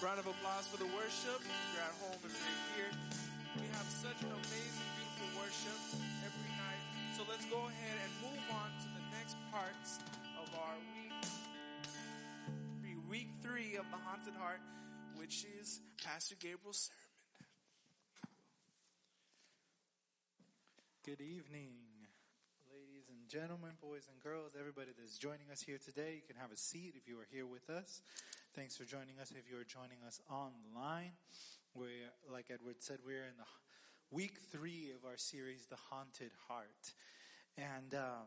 Round of applause for the worship. If you're at home, if you're here, we have such an amazing, beautiful worship every night. So let's go ahead and move on to the next parts of our week. Week three of the Haunted Heart, which is Pastor Gabriel's sermon. Good evening, ladies and gentlemen, boys and girls, everybody that's joining us here today. You can have a seat if you are here with us. Thanks for joining us if you are joining us online. We're, like Edward said, we're in the week three of our series, The Haunted Heart. And um,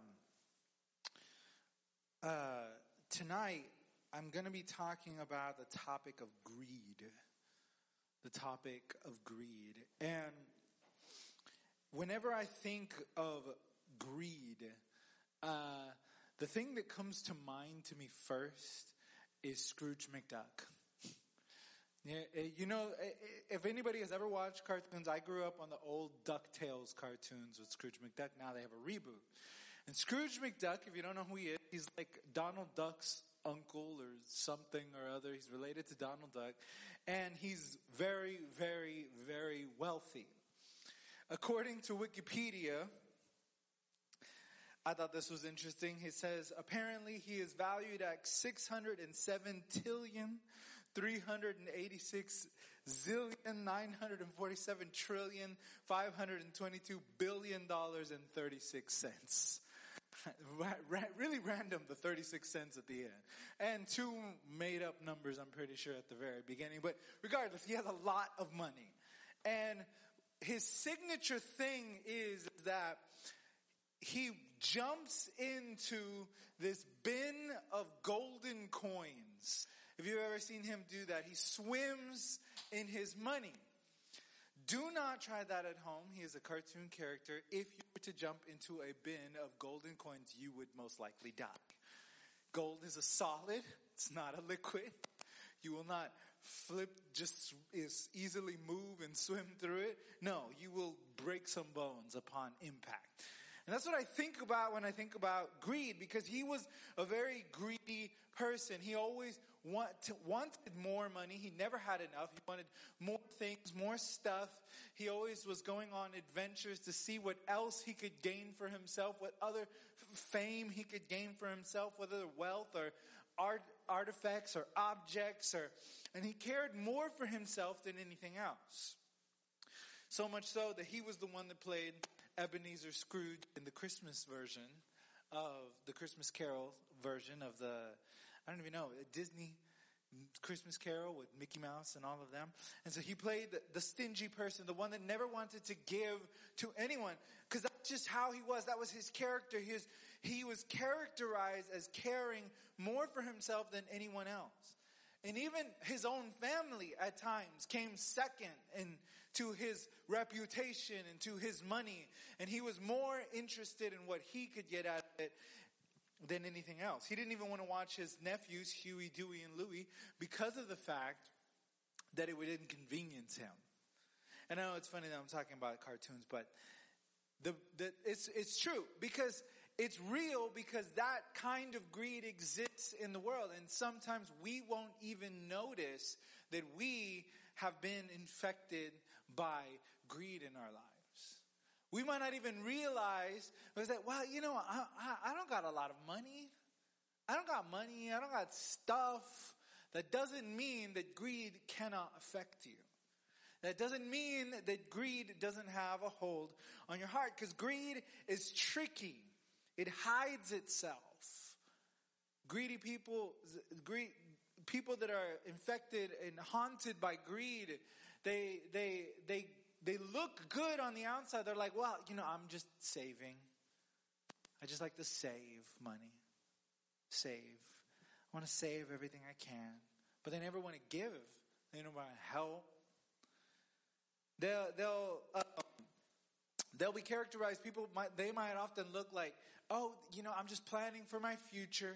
uh, tonight, I'm going to be talking about the topic of greed. The topic of greed. And whenever I think of greed, uh, the thing that comes to mind to me first is Scrooge McDuck. Yeah, eh, you know, eh, eh, if anybody has ever watched cartoons, I grew up on the old DuckTales cartoons with Scrooge McDuck. Now they have a reboot. And Scrooge McDuck, if you don't know who he is, he's like Donald Duck's uncle or something or other. He's related to Donald Duck. And he's very, very, very wealthy. According to Wikipedia, I thought this was interesting. He says, apparently he is valued at 607 trillion, 386 zillion, 947 trillion, 522 billion dollars and 36 cents. really random, the 36 cents at the end. And two made up numbers, I'm pretty sure, at the very beginning. But regardless, he has a lot of money. And his signature thing is that he jumps into this bin of golden coins. Have you ever seen him do that? He swims in his money. Do not try that at home. He is a cartoon character. If you were to jump into a bin of golden coins, you would most likely die. Gold is a solid. It's not a liquid. You will not flip, just as easily move and swim through it. No, you will break some bones upon impact. And that's what I think about when I think about greed because he was a very greedy person. He always want wanted more money. He never had enough. He wanted more things, more stuff. He always was going on adventures to see what else he could gain for himself, what other fame he could gain for himself, whether wealth or art, artifacts or objects or, and he cared more for himself than anything else. So much so that he was the one that played Ebenezer Scrooge in the Christmas version of the Christmas Carol version of the, I don't even know, Disney Christmas Carol with Mickey Mouse and all of them. And so he played the, the stingy person, the one that never wanted to give to anyone, because that's just how he was. That was his character. Was, he was characterized as caring more for himself than anyone else. And even his own family at times came second in, to his reputation and to his money. And he was more interested in what he could get out of it than anything else. He didn't even want to watch his nephews, Huey, Dewey, and Louie, because of the fact that it would inconvenience him. And I know it's funny that I'm talking about cartoons, but the, the, it's, it's true because it's real because that kind of greed exists in the world. And sometimes we won't even notice that we have been infected by greed in our lives. We might not even realize was that, well, you know, I, I, I don't got a lot of money. I don't got money. I don't got stuff. That doesn't mean that greed cannot affect you. That doesn't mean that greed doesn't have a hold on your heart because greed is tricky. It hides itself. Greedy people, greed, people that are infected and haunted by greed, they, they, they, look good on the outside. They're like, well, you know, I'm just saving. I just like to save money. Save. I want to save everything I can. But they never want to give. They don't want to help. They'll, they'll, uh, They'll be characterized, people might, they might often look like, oh, you know, I'm just planning for my future.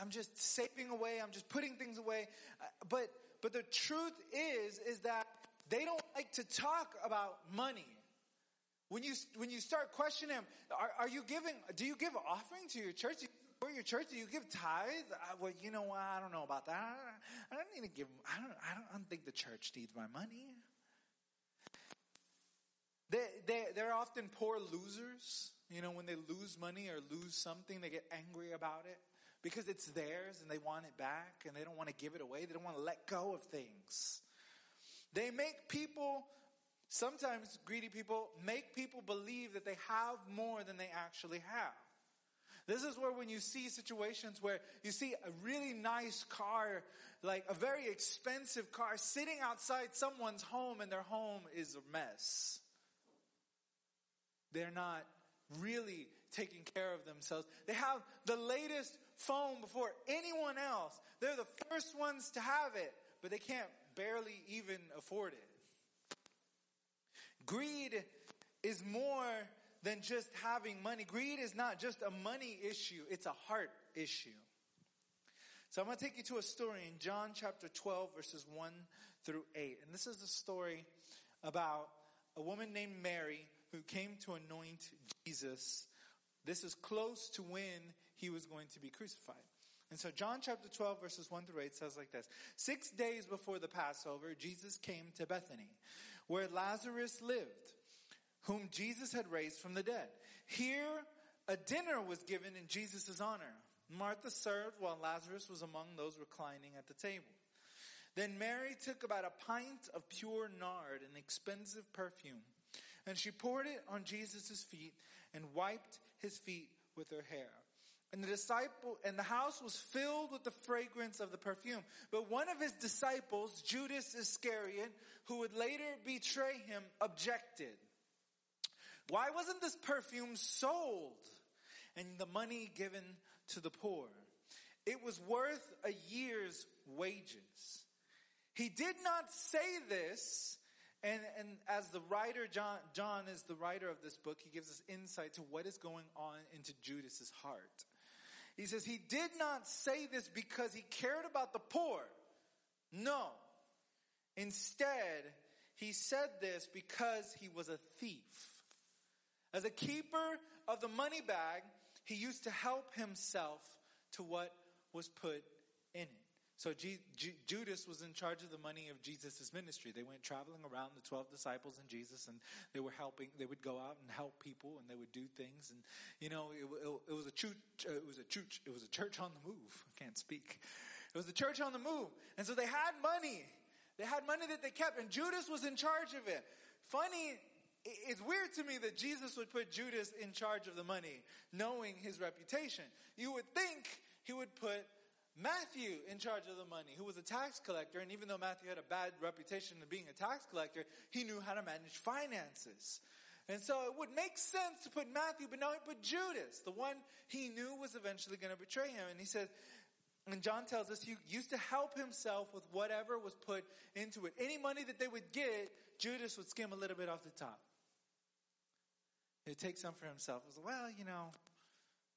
I'm just saving away. I'm just putting things away. Uh, but, but the truth is, is that they don't like to talk about money. When you, when you start questioning them, are, are you giving, do you give offering to your church? support your church? Do you give tithe? Uh, well, you know what? I don't know about that. I don't, I don't need to give. I don't. I don't, I don't think the church needs my money. They, they, they're often poor losers. You know, when they lose money or lose something, they get angry about it because it's theirs and they want it back and they don't want to give it away. They don't want to let go of things. They make people, sometimes greedy people, make people believe that they have more than they actually have. This is where when you see situations where you see a really nice car, like a very expensive car sitting outside someone's home and their home is a mess. They're not really taking care of themselves. They have the latest phone before anyone else. They're the first ones to have it, but they can't barely even afford it. Greed is more than just having money. Greed is not just a money issue, it's a heart issue. So I'm going to take you to a story in John chapter 12 verses 1 through 8. And this is the story about a woman named Mary who came to anoint Jesus. This is close to when he was going to be crucified. And so John chapter 12 verses 1 through 8 says like this. Six days before the Passover, Jesus came to Bethany, where Lazarus lived, whom Jesus had raised from the dead. Here, a dinner was given in Jesus' honor. Martha served while Lazarus was among those reclining at the table. Then Mary took about a pint of pure nard, an expensive perfume, and she poured it on Jesus' feet and wiped his feet with her hair. And the disciple, and the house was filled with the fragrance of the perfume. But one of his disciples, Judas Iscariot, who would later betray him, objected. Why wasn't this perfume sold and the money given to the poor? It was worth a year's wages. He did not say this and, and as the writer, John, John is the writer of this book, he gives us insight to what is going on into Judas's heart. He says he did not say this because he cared about the poor. No. Instead, he said this because he was a thief. As a keeper of the money bag, he used to help himself to what was put in it. So G- G- Judas was in charge of the money of Jesus' ministry. They went traveling around the 12 disciples and Jesus and they were helping, they would go out and help people and they would do things. And, you know, it, it, it was a church, uh, it was a church, it was a church on the move. I can't speak. It was a church on the move. And so they had money. They had money that they kept and Judas was in charge of it. Funny, it's weird to me that Jesus would put Judas in charge of the money, knowing his reputation. You would think he would put Matthew in charge of the money, who was a tax collector, and even though Matthew had a bad reputation of being a tax collector, he knew how to manage finances. And so it would make sense to put Matthew, but now he put Judas, the one he knew was eventually going to betray him. And he said, and John tells us he used to help himself with whatever was put into it. Any money that they would get, Judas would skim a little bit off the top. He'd take some for himself. He was well, you know,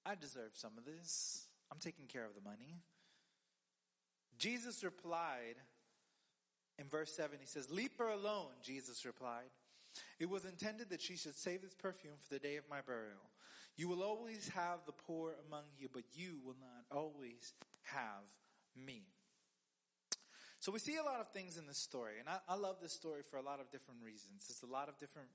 I deserve some of this. I'm taking care of the money. Jesus replied in verse 7, he says, Leave her alone, Jesus replied. It was intended that she should save this perfume for the day of my burial. You will always have the poor among you, but you will not always have me. So we see a lot of things in this story, and I, I love this story for a lot of different reasons. There's a lot of different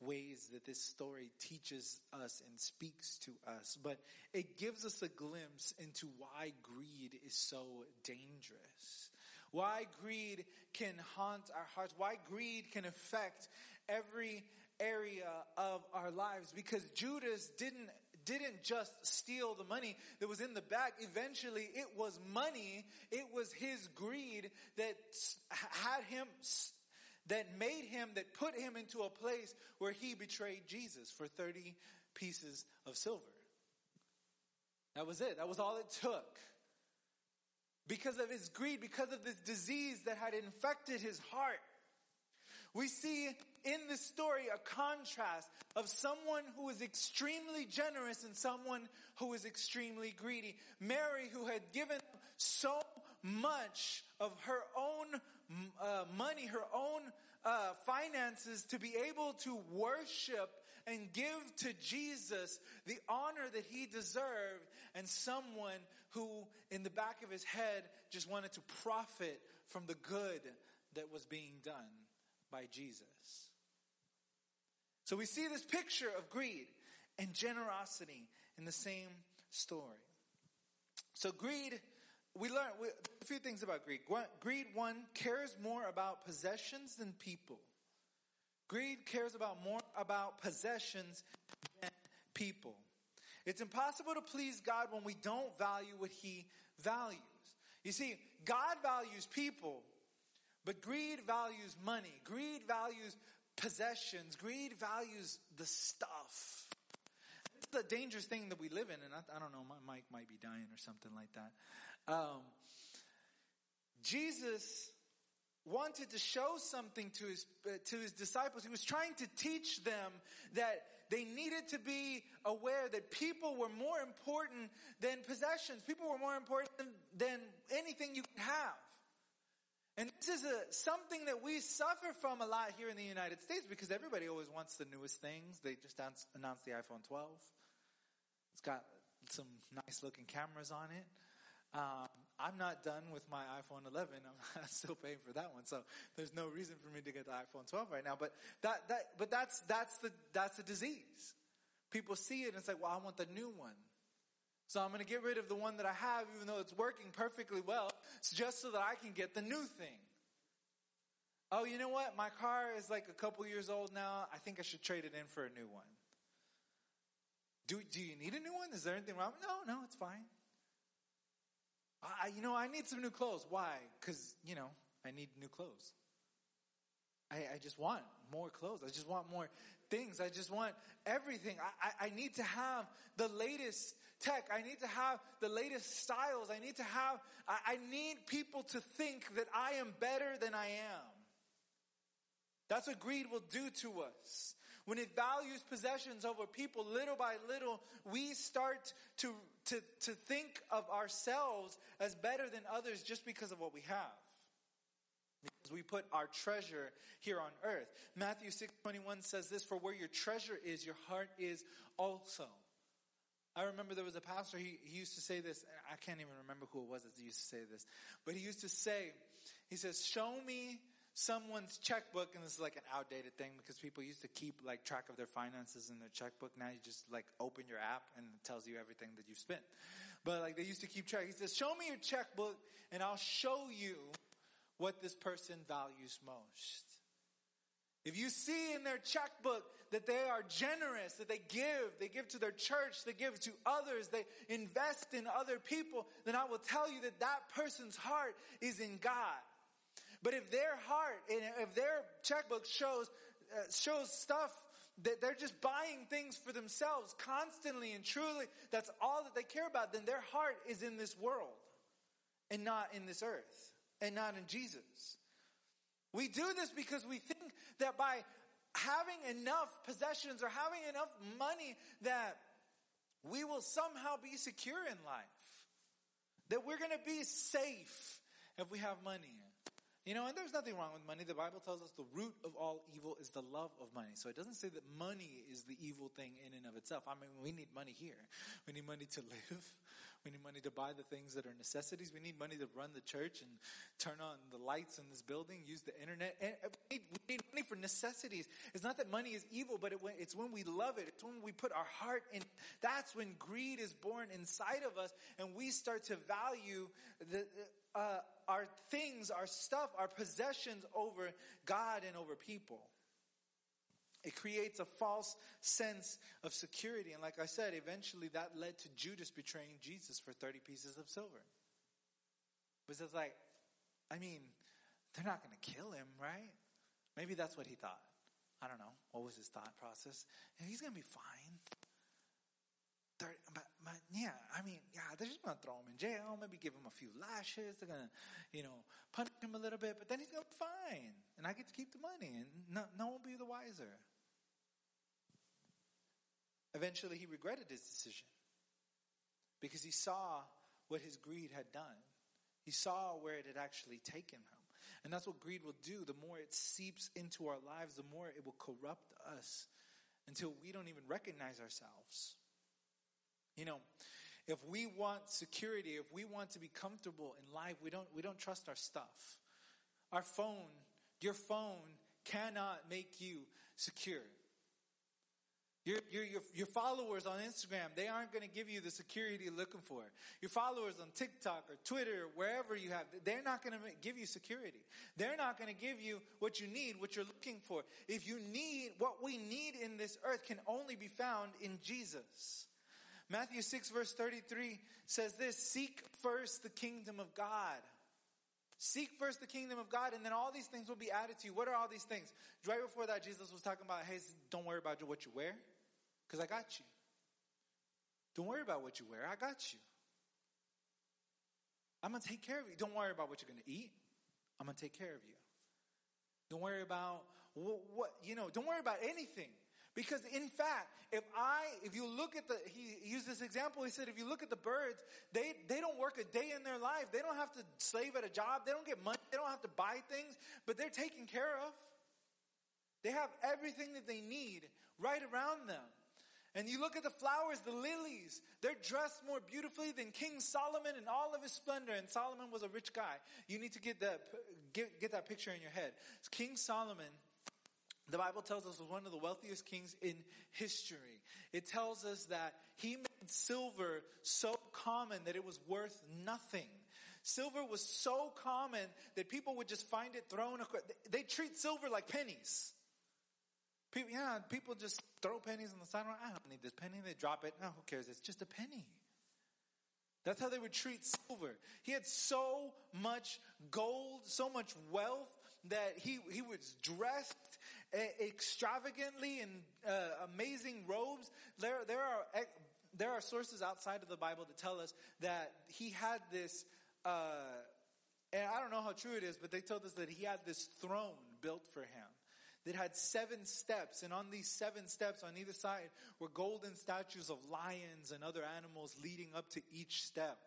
ways that this story teaches us and speaks to us, but it gives us a glimpse into why greed is so dangerous. Why greed can haunt our hearts. Why greed can affect every area of our lives. Because Judas didn't didn't just steal the money that was in the bag. Eventually, it was money. It was his greed that had him that made him, that put him into a place where he betrayed Jesus for 30 pieces of silver. That was it. That was all it took. Because of his greed, because of this disease that had infected his heart. We see in this story a contrast of someone who is extremely generous and someone who is extremely greedy. Mary, who had given so much of her own uh, money, her own uh, finances to be able to worship and give to Jesus the honor that he deserved and someone who in the back of his head just wanted to profit from the good that was being done by Jesus. So we see this picture of greed and generosity in the same story. So greed, we learn we, a few things about greed. Greed, one, cares more about possessions than people. Greed cares about more about possessions than people. It's impossible to please God when we don't value what He values. You see, God values people, but greed values money. Greed values possessions. Greed values the stuff. It's a dangerous thing that we live in, and I, I don't know, my mic might be dying or something like that. Um, Jesus wanted to show something to his, uh, to his disciples. He was trying to teach them that they needed to be aware that people were more important than possessions. People were more important than, than anything you could have. And this is a, something that we suffer from a lot here in the United States because everybody always wants the newest things. They just announced the iPhone 12. It's got some nice looking cameras on it. Um, I'm not done with my iPhone 11. I'm still paying for that one, so there's no reason for me to get the iPhone 12 right now. But that that but that's that's the that's the disease. People see it and it's like, well, I want the new one. So I'm going to get rid of the one that I have, even though it's working perfectly well, just so that I can get the new thing. Oh, you know what? My car is like a couple years old now. I think I should trade it in for a new one. Do, do you need a new one? Is there anything wrong? No, no, it's fine. I, you know, I need some new clothes. Why? Because, you know, I need new clothes. I, I, just want more clothes. I just want more things. I just want everything. I, I, I need to have the latest tech. I need to have the latest styles. I need to have, I, I need people to think that I am better than I am. That's what greed will do to us. When it values possessions over people, little by little, we start to, to, to think of ourselves as better than others just because of what we have. Because we put our treasure here on earth. Matthew 6 21 says this, for where your treasure is, your heart is also. I remember there was a pastor, he, he used to say this, I can't even remember who it was that used to say this, but he used to say, he says, show me someone's checkbook, and this is like an outdated thing because people used to keep like track of their finances in their checkbook. Now you just like open your app and it tells you everything that you've spent. But like they used to keep track. He says, show me your checkbook and I'll show you what this person values most. If you see in their checkbook that they are generous, that they give, they give to their church, they give to others, they invest in other people, then I will tell you that that person's heart is in God. But if their heart, and if their checkbook shows, uh, shows stuff that they're just buying things for themselves constantly and truly, that's all that they care about, then their heart is in this world and not in this earth and not in Jesus. We do this because we think that by having enough possessions or having enough money that we will somehow be secure in life. That we're going to be safe if we have money. You know, and there's nothing wrong with money. The Bible tells us the root of all evil is the love of money. So it doesn't say that money is the evil thing in and of itself. I mean, we need money here. We need money to live. We need money to buy the things that are necessities. We need money to run the church and turn on the lights in this building, use the internet. And we need, we need money for necessities. It's not that money is evil, but it, it's when we love it. It's when we put our heart in. That's when greed is born inside of us and we start to value the, uh, our things, our stuff, our possessions over God and over people. It creates a false sense of security. And like I said, eventually that led to Judas betraying Jesus for 30 pieces of silver. Because it's like, I mean, they're not going to kill him, right? Maybe that's what he thought. I don't know. What was his thought process? He's going to be fine. but, yeah, I mean, yeah, they're just gonna throw him in jail, maybe give him a few lashes. They're gonna, you know, punish him a little bit, but then he's gonna be fine, and I get to keep the money, and no, no one will be the wiser. Eventually, he regretted his decision because he saw what his greed had done. He saw where it had actually taken him. And that's what greed will do. The more it seeps into our lives, the more it will corrupt us until we don't even recognize ourselves. You know, if we want security, if we want to be comfortable in life, we don't, we don't trust our stuff. Our phone, your phone cannot make you secure. Your, your, your, your, followers on Instagram, they aren't going to give you the security you're looking for. Your followers on TikTok or Twitter, wherever you have, they're not going to give you security. They're not going to give you what you need, what you're looking for. If you need, what we need in this earth can only be found in Jesus. Matthew 6 verse 33 says this, seek first the kingdom of God. Seek first the kingdom of God and then all these things will be added to you. What are all these things? Right before that, Jesus was talking about, hey, don't worry about what you wear because I got you. Don't worry about what you wear. I got you. I'm going to take care of you. Don't worry about what you're going to eat. I'm going to take care of you. Don't worry about what, what, you know, don't worry about anything. Because in fact, if I, if you look at the, he used this example, he said, if you look at the birds, they, they don't work a day in their life. They don't have to slave at a job. They don't get money. They don't have to buy things, but they're taken care of. They have everything that they need right around them. And you look at the flowers, the lilies, they're dressed more beautifully than King Solomon in all of his splendor. And Solomon was a rich guy. You need to get that, get, get that picture in your head. King Solomon, the Bible tells us was one of the wealthiest kings in history. It tells us that he made silver so common that it was worth nothing. Silver was so common that people would just find it thrown across. They treat silver like pennies. People, yeah, people just throw pennies on the sidewalk. I don't need this penny. They drop it. No, who cares? It's just a penny. That's how they would treat silver. He had so much gold, so much wealth that he, he was dressed extravagantly in uh, amazing robes. There, there are, there are sources outside of the Bible that tell us that he had this, uh, and I don't know how true it is, but they told us that he had this throne built for him that had seven steps, and on these seven steps on either side were golden statues of lions and other animals leading up to each step.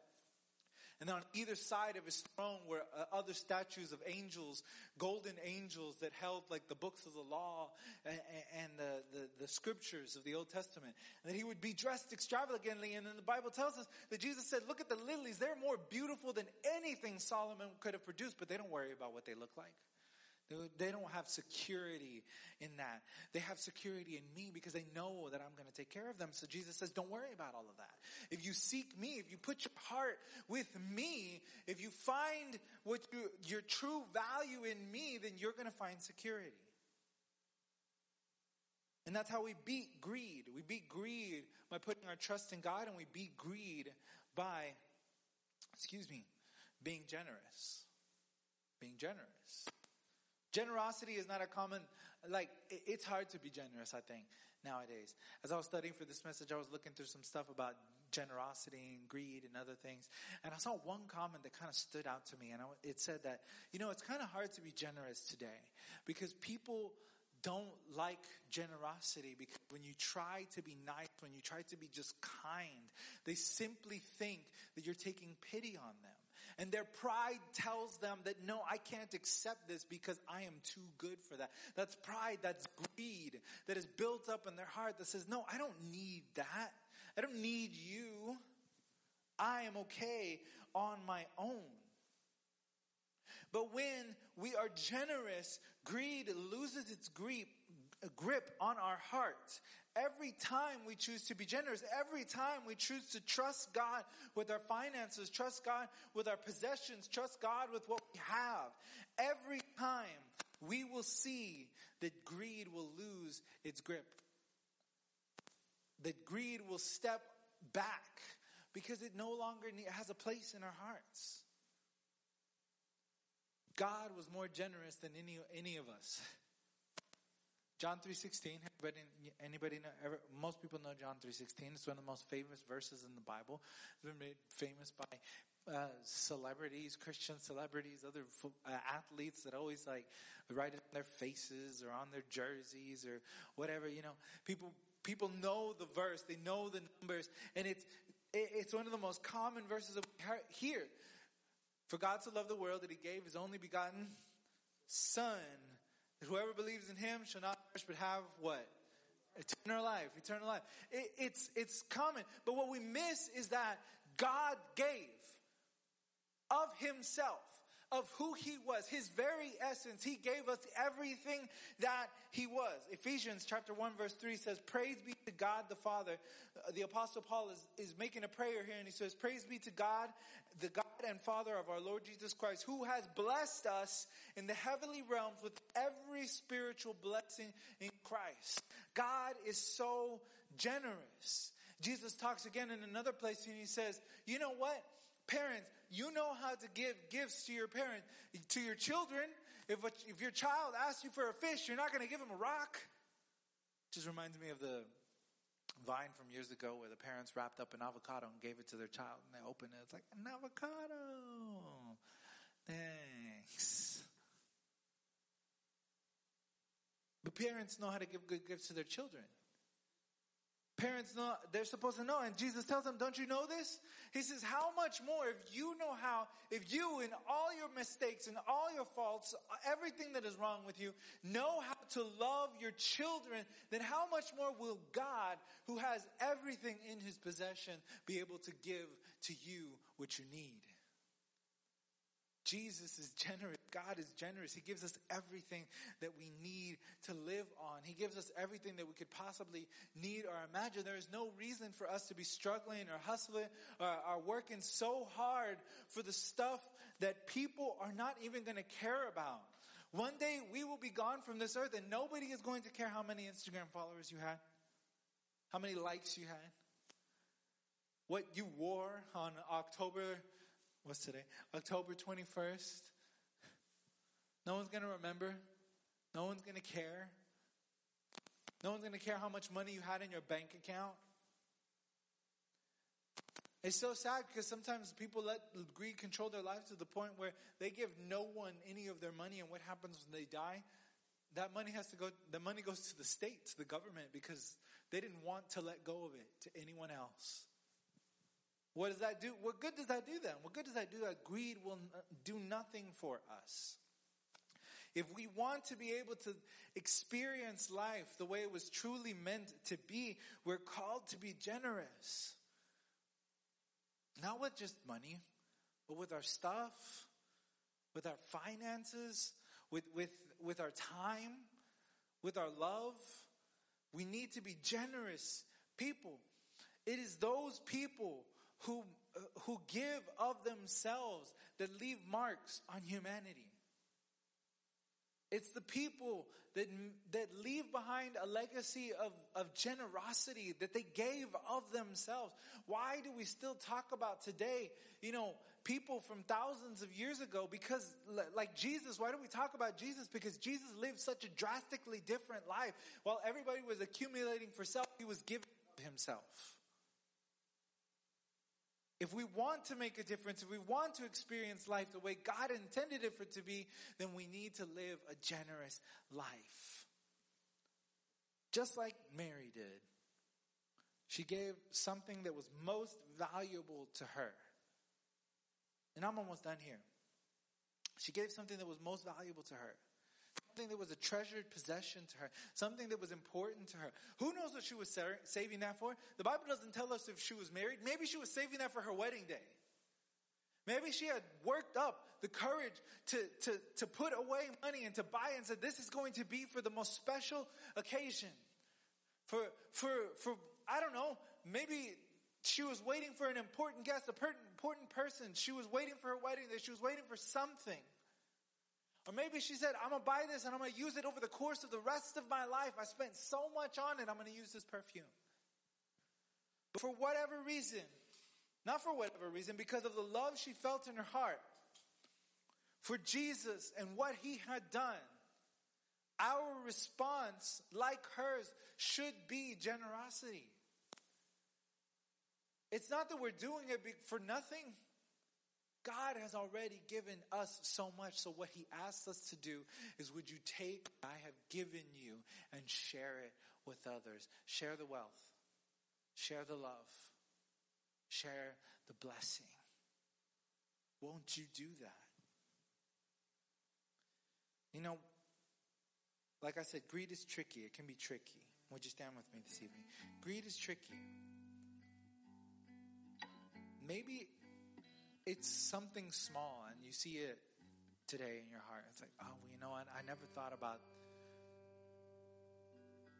And on either side of his throne were uh, other statues of angels, golden angels that held like the books of the law and, and the, the, the, scriptures of the Old Testament. And that he would be dressed extravagantly. And then the Bible tells us that Jesus said, look at the lilies. They're more beautiful than anything Solomon could have produced, but they don't worry about what they look like. They don't have security in that. They have security in me because they know that I'm going to take care of them. So Jesus says, don't worry about all of that. If you seek me, if you put your heart with me, if you find what you, your true value in me, then you're going to find security. And that's how we beat greed. We beat greed by putting our trust in God and we beat greed by, excuse me, being generous. Being generous. Generosity is not a common, like, it's hard to be generous, I think, nowadays. As I was studying for this message, I was looking through some stuff about generosity and greed and other things. And I saw one comment that kind of stood out to me. And it said that, you know, it's kind of hard to be generous today because people don't like generosity because when you try to be nice, when you try to be just kind, they simply think that you're taking pity on them. And their pride tells them that no, I can't accept this because I am too good for that. That's pride, that's greed that is built up in their heart that says, no, I don't need that. I don't need you. I am okay on my own. But when we are generous, greed loses its grip, grip on our heart Every time we choose to be generous, every time we choose to trust God with our finances, trust God with our possessions, trust God with what we have, every time we will see that greed will lose its grip. That greed will step back because it no longer has a place in our hearts. God was more generous than any, any of us. John 3.16, anybody, anybody know, ever, most people know John 3.16. It's one of the most famous verses in the Bible. It's been made famous by uh, celebrities, Christian celebrities, other uh, athletes that always like write it on their faces or on their jerseys or whatever, you know. People, people know the verse, they know the numbers, and it's, it's one of the most common verses hear. For God to love the world that he gave his only begotten son Whoever believes in him shall not perish but have what? Eternal life, eternal life. It, it's, it's common. But what we miss is that God gave of himself, of who he was, his very essence. He gave us everything that he was. Ephesians chapter 1 verse 3 says, praise be to God the Father. Uh, the apostle Paul is, is making a prayer here and he says, praise be to God, the God and Father of our Lord Jesus Christ, who has blessed us in the heavenly realms with every spiritual blessing in Christ. God is so generous. Jesus talks again in another place and he says, you know what? Parents, you know how to give gifts to your parents, to your children. If, a, if your child asks you for a fish, you're not going to give him a rock. Just reminds me of the vine from years ago where the parents wrapped up an avocado and gave it to their child and they opened it. It's like, an avocado. Thanks. But parents know how to give good gifts to their children. Parents know, they're supposed to know. And Jesus tells them, don't you know this? He says, how much more if you know how, if you in all your mistakes and all your faults, everything that is wrong with you, know how to love your children, then how much more will God, who has everything in his possession, be able to give to you what you need? Jesus is generous. God is generous. He gives us everything that we need to live on. He gives us everything that we could possibly need or imagine. There is no reason for us to be struggling or hustling or, or working so hard for the stuff that people are not even going to care about. One day we will be gone from this earth and nobody is going to care how many Instagram followers you had, how many likes you had, what you wore on October what's today? October 21st. No one's going to remember. No one's going to care. No one's going to care how much money you had in your bank account. It's so sad because sometimes people let greed control their lives to the point where they give no one any of their money and what happens when they die? That money has to go, the money goes to the state, to the government because they didn't want to let go of it to anyone else. What does that do? What good does that do then? What good does that do? That greed will do nothing for us. If we want to be able to experience life the way it was truly meant to be, we're called to be generous. Not with just money, but with our stuff, with our finances, with, with, with our time, with our love. We need to be generous people. It is those people who, uh, who give of themselves that leave marks on humanity. It's the people that, that leave behind a legacy of, of generosity that they gave of themselves. Why do we still talk about today, you know, people from thousands of years ago? Because like Jesus, why do we talk about Jesus? Because Jesus lived such a drastically different life. While everybody was accumulating for self, he was giving himself. If we want to make a difference, if we want to experience life the way God intended it for it to be, then we need to live a generous life. Just like Mary did. She gave something that was most valuable to her. And I'm almost done here. She gave something that was most valuable to her something that was a treasured possession to her, something that was important to her. Who knows what she was saving that for? The Bible doesn't tell us if she was married. Maybe she was saving that for her wedding day. Maybe she had worked up the courage to, to, to put away money and to buy and said, this is going to be for the most special occasion. For, for, for, I don't know, maybe she was waiting for an important guest, a important person. She was waiting for her wedding day. She was waiting for something. Or maybe she said, I'm gonna buy this and I'm gonna use it over the course of the rest of my life. I spent so much on it, I'm gonna use this perfume. But for whatever reason, not for whatever reason, because of the love she felt in her heart for Jesus and what he had done, our response, like hers, should be generosity. It's not that we're doing it for nothing. God has already given us so much. So what he asks us to do is would you take I have given you and share it with others? Share the wealth. Share the love. Share the blessing. Won't you do that? You know, like I said, greed is tricky. It can be tricky. Would you stand with me this evening? Greed is tricky. Maybe it's something small and you see it today in your heart. It's like, oh, well, you know what? I never thought about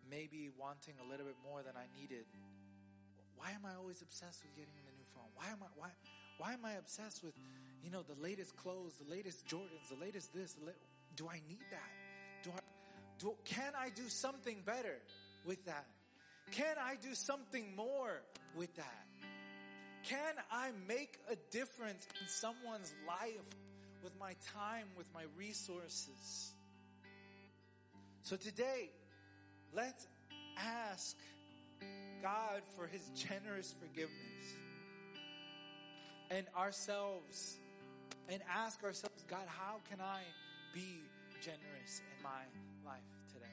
maybe wanting a little bit more than I needed. Why am I always obsessed with getting the new phone? Why am I why why am I obsessed with you know the latest clothes, the latest Jordans, the latest this? The la- do I need that? Do I do can I do something better with that? Can I do something more with that? Can I make a difference in someone's life with my time, with my resources? So today, let's ask God for His generous forgiveness and ourselves and ask ourselves, God, how can I be generous in my life today?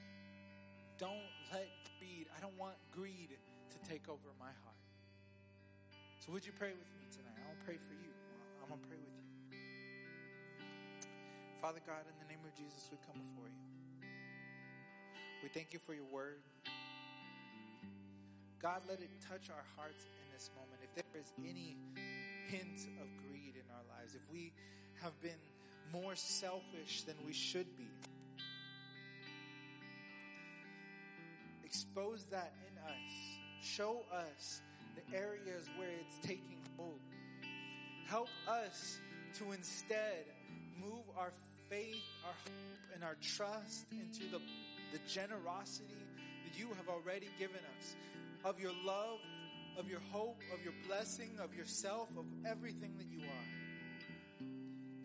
Don't let greed, I don't want greed to take over my heart. So would you pray with me tonight? I'll pray for you. I'm going to pray with you. Father God, in the name of Jesus, we come before you. We thank you for your word. God, let it touch our hearts in this moment. If there is any hint of greed in our lives, if we have been more selfish than we should be, expose that in us. Show us the areas where it's taking hold. Help us to instead move our faith, our hope, and our trust into the, the generosity that you have already given us of your love, of your hope, of your blessing, of yourself, of everything that you are.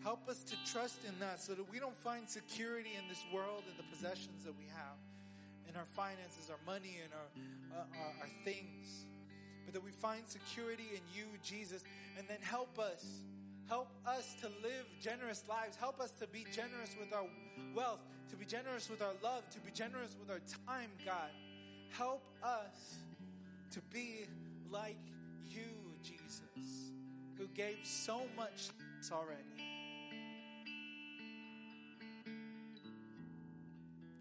Help us to trust in that so that we don't find security in this world and the possessions that we have, in our finances, our money, and our, uh, our, our things that we find security in you, Jesus, and then help us. Help us to live generous lives. Help us to be generous with our wealth, to be generous with our love, to be generous with our time, God. Help us to be like you, Jesus, who gave so much already.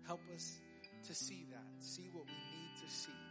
Help us to see that, see what we need to see.